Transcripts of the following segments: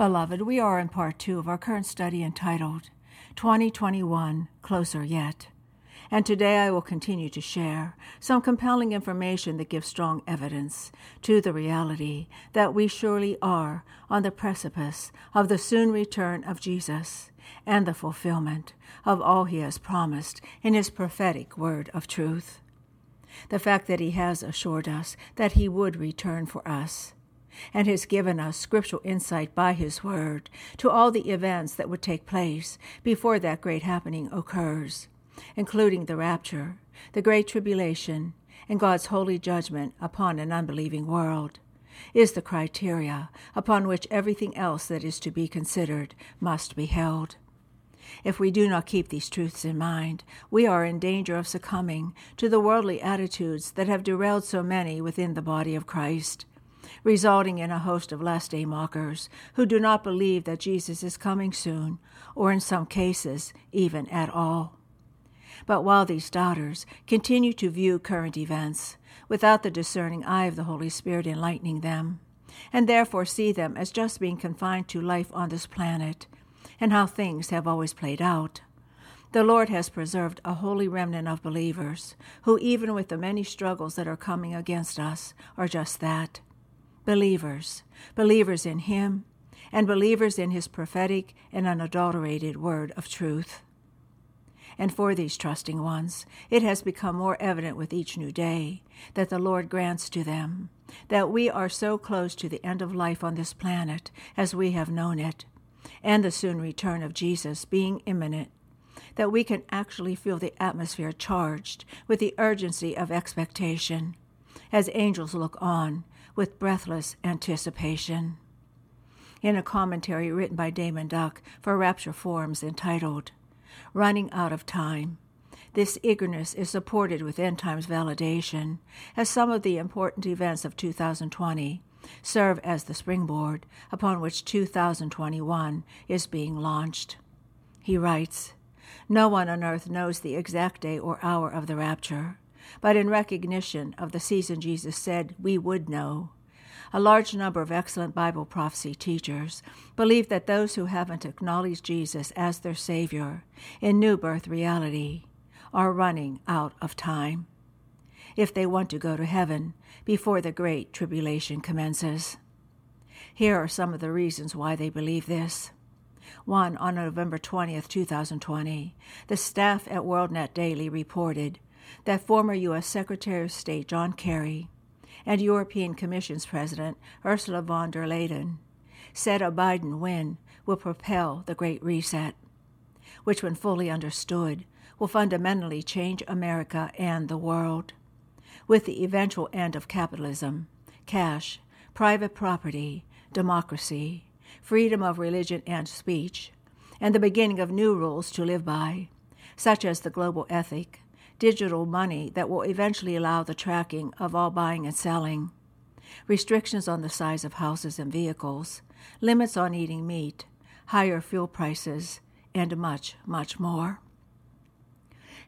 Beloved, we are in part two of our current study entitled 2021 Closer Yet. And today I will continue to share some compelling information that gives strong evidence to the reality that we surely are on the precipice of the soon return of Jesus and the fulfillment of all he has promised in his prophetic word of truth. The fact that he has assured us that he would return for us and has given us scriptural insight by his word to all the events that would take place before that great happening occurs, including the rapture, the great tribulation, and God's holy judgment upon an unbelieving world, is the criteria upon which everything else that is to be considered must be held. If we do not keep these truths in mind, we are in danger of succumbing to the worldly attitudes that have derailed so many within the body of Christ, resulting in a host of last day mockers who do not believe that Jesus is coming soon, or in some cases, even at all. But while these doubters continue to view current events without the discerning eye of the Holy Spirit enlightening them, and therefore see them as just being confined to life on this planet and how things have always played out, the Lord has preserved a holy remnant of believers who, even with the many struggles that are coming against us, are just that believers, believers in Him, and believers in His prophetic and unadulterated word of truth. And for these trusting ones, it has become more evident with each new day that the Lord grants to them that we are so close to the end of life on this planet as we have known it, and the soon return of Jesus being imminent, that we can actually feel the atmosphere charged with the urgency of expectation as angels look on with breathless anticipation. In a commentary written by Daymond Duck for Rapture Forums entitled Running Out of Time, this eagerness is supported with end times validation, as some of the important events of 2020 serve as the springboard upon which 2021 is being launched. He writes No one on earth knows the exact day or hour of the rapture, but in recognition of the season Jesus said we would know, a large number of excellent Bible prophecy teachers believe that those who haven't acknowledged Jesus as their Savior in new birth reality are running out of time if they want to go to heaven before the great tribulation commences. Here are some of the reasons why they believe this. One, on November 20th, 2020, the staff at WorldNet Daily reported that former U.S. Secretary of State John Kerry and European Commission's President Ursula von der Leyen said a Biden win will propel the Great Reset, which, when fully understood, will fundamentally change America and the world. With the eventual end of capitalism, cash, private property, democracy, freedom of religion and speech, and the beginning of new rules to live by, such as the global ethic, digital money that will eventually allow the tracking of all buying and selling, restrictions on the size of houses and vehicles, limits on eating meat, higher fuel prices, and much, much more.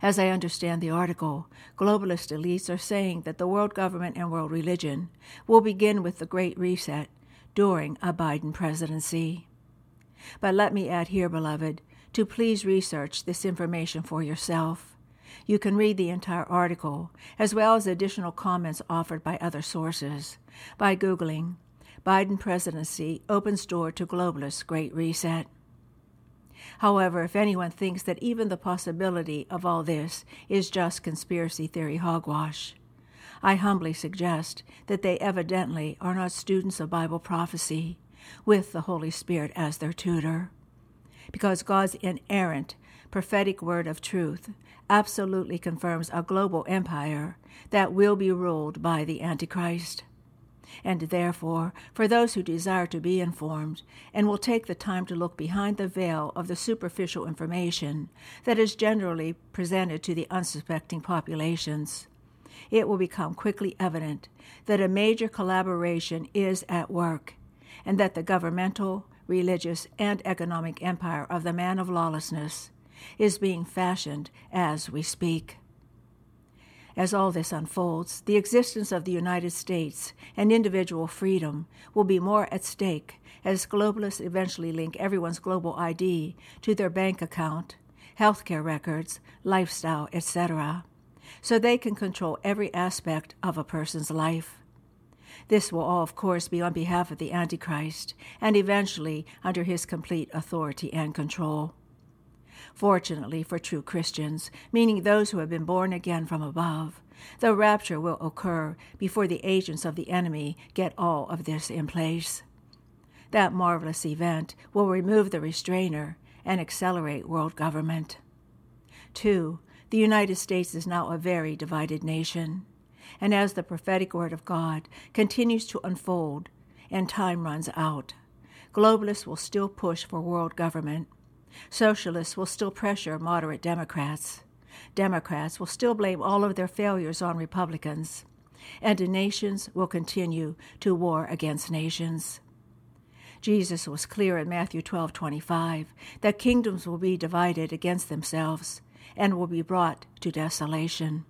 As I understand the article, globalist elites are saying that the world government and world religion will begin with the Great Reset during a Biden presidency. But let me add here, beloved, to please research this information for yourself. You can read the entire article, as well as additional comments offered by other sources, by Googling Biden presidency opens door to globalist Great Reset. However, if anyone thinks that even the possibility of all this is just conspiracy theory hogwash, I humbly suggest that they evidently are not students of Bible prophecy with the Holy Spirit as their tutor. Because God's inerrant prophetic word of truth absolutely confirms a global empire that will be ruled by the Antichrist. And therefore, for those who desire to be informed and will take the time to look behind the veil of the superficial information that is generally presented to the unsuspecting populations, it will become quickly evident that a major collaboration is at work and that the governmental, religious, and economic empire of the man of lawlessness is being fashioned as we speak. As all this unfolds, the existence of the United States and individual freedom will be more at stake as globalists eventually link everyone's global ID to their bank account, healthcare records, lifestyle, etc., so they can control every aspect of a person's life. This will all, of course, be on behalf of the Antichrist and eventually under his complete authority and control. Fortunately for true Christians, meaning those who have been born again from above, the rapture will occur before the agents of the enemy get all of this in place. That marvelous event will remove the restrainer and accelerate world government. Two, the United States is now a very divided nation. And as the prophetic word of God continues to unfold and time runs out, globalists will still push for world government Socialists will still pressure moderate Democrats. Democrats will still blame all of their failures on Republicans. And nations will continue to war against nations. Jesus was clear in Matthew 12:25 that kingdoms will be divided against themselves and will be brought to desolation.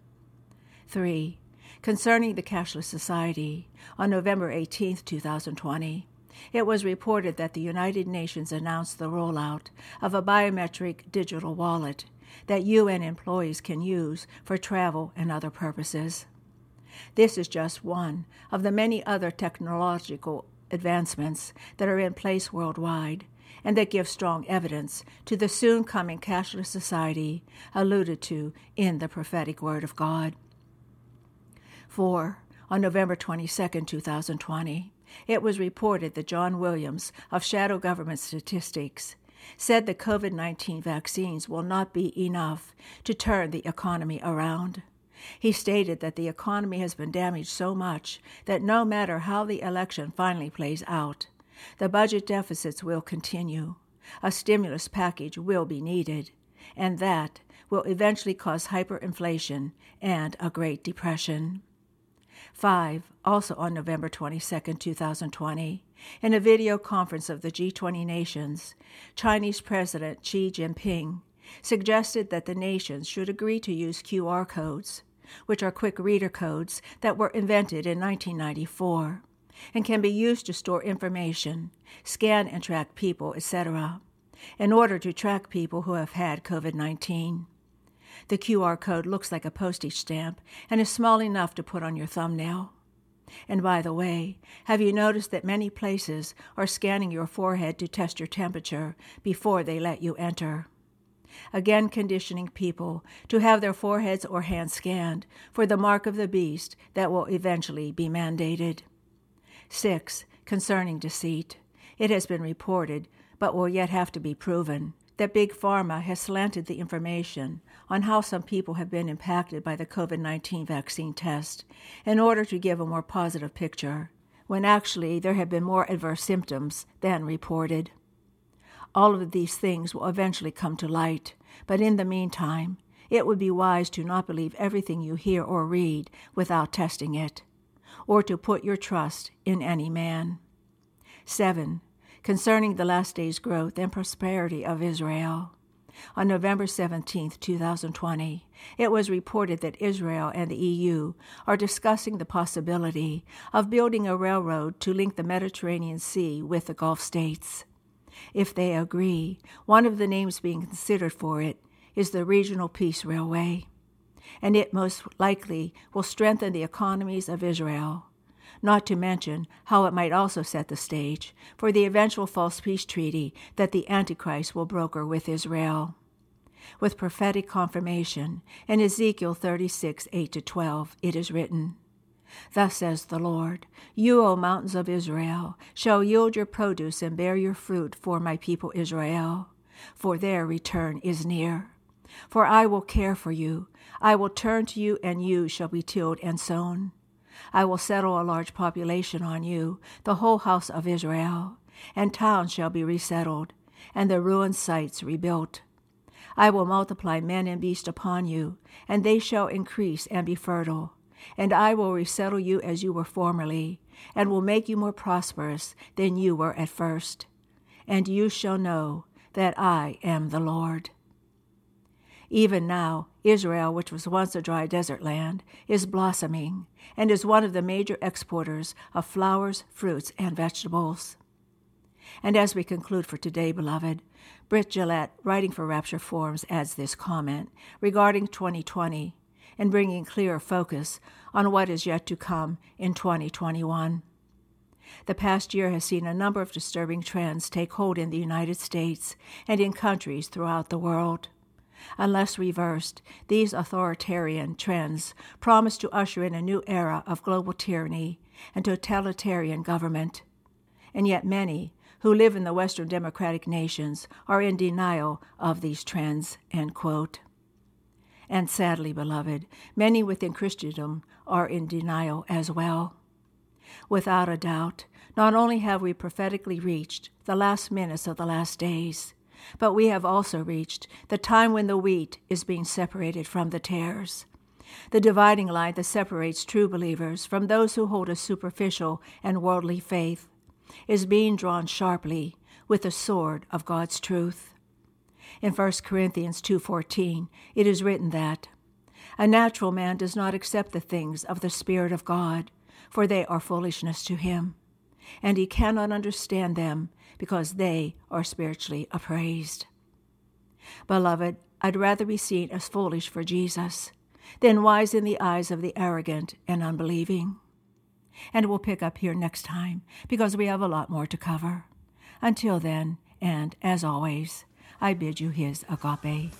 3. Concerning the cashless society, on November 18, 2020, it was reported that the United Nations announced the rollout of a biometric digital wallet that UN employees can use for travel and other purposes. This is just one of the many other technological advancements that are in place worldwide and that give strong evidence to the soon coming cashless society alluded to in the prophetic word of God. 4. On November 22, 2020, it was reported that John Williams of Shadow Government Statistics said the COVID 19 vaccines will not be enough to turn the economy around. He stated that the economy has been damaged so much that no matter how the election finally plays out, the budget deficits will continue. A stimulus package will be needed, and that will eventually cause hyperinflation and a Great Depression. 5, also on November 22, 2020, in a video conference of the G20 nations, Chinese President Xi Jinping suggested that the nations should agree to use QR codes, which are quick reader codes that were invented in 1994 and can be used to store information, scan and track people, etc., in order to track people who have had COVID 19. The QR code looks like a postage stamp and is small enough to put on your thumbnail. And by the way, have you noticed that many places are scanning your forehead to test your temperature before they let you enter? Again, conditioning people to have their foreheads or hands scanned for the mark of the beast that will eventually be mandated. 6. Concerning deceit. It has been reported, but will yet have to be proven, that Big Pharma has slanted the information on how some people have been impacted by the COVID 19 vaccine test in order to give a more positive picture, when actually there have been more adverse symptoms than reported. All of these things will eventually come to light, but in the meantime, it would be wise to not believe everything you hear or read without testing it, or to put your trust in any man. 7 concerning the last days' growth and prosperity of Israel. On November 17, 2020, it was reported that Israel and the EU are discussing the possibility of building a railroad to link the Mediterranean Sea with the Gulf states. If they agree, one of the names being considered for it is the Regional Peace Railway, and it most likely will strengthen the economies of Israel not to mention how it might also set the stage for the eventual false peace treaty that the Antichrist will broker with Israel. With prophetic confirmation in Ezekiel 36 8 12, it is written, Thus says the Lord, You, O mountains of Israel, shall yield your produce and bear your fruit for my people Israel, for their return is near. For I will care for you, I will turn to you, and you shall be tilled and sown. I will settle a large population on you, the whole house of Israel, and towns shall be resettled, and the ruined sites rebuilt. I will multiply men and beasts upon you, and they shall increase and be fertile. And I will resettle you as you were formerly, and will make you more prosperous than you were at first. And you shall know that I am the Lord. Even now, Israel, which was once a dry desert land, is blossoming and is one of the major exporters of flowers, fruits, and vegetables. And as we conclude for today, beloved, Britt Gillette, writing for Rapture Forums, adds this comment regarding 2020 and bringing clear focus on what is yet to come in 2021. The past year has seen a number of disturbing trends take hold in the United States and in countries throughout the world. Unless reversed, these authoritarian trends promise to usher in a new era of global tyranny and totalitarian government. And yet, many who live in the Western democratic nations are in denial of these trends. And sadly, beloved, many within Christendom are in denial as well. Without a doubt, not only have we prophetically reached the last minutes of the last days, but we have also reached the time when the wheat is being separated from the tares. The dividing line that separates true believers from those who hold a superficial and worldly faith is being drawn sharply with the sword of God's truth. In 1 Corinthians 2:14, it is written that a natural man does not accept the things of the spirit of God, for they are foolishness to him, and he cannot understand them because they are spiritually appraised. Beloved, I'd rather be seen as foolish for Jesus than wise in the eyes of the arrogant and unbelieving. And we'll pick up here next time because we have a lot more to cover. Until then, and as always, I bid you his agape.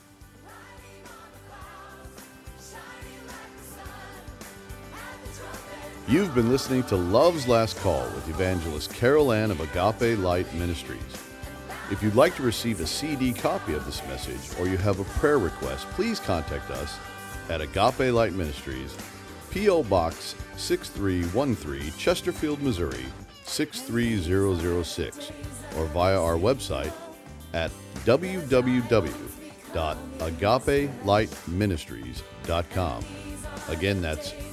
You've been listening to Love's Last Call with evangelist Carol Ann of Agape Light Ministries. If you'd like to receive a CD copy of this message or you have a prayer request, please contact us at Agape Light Ministries, P.O. Box 6313, Chesterfield, Missouri 63006, or via our website at www.agapelightministries.com. Again, that's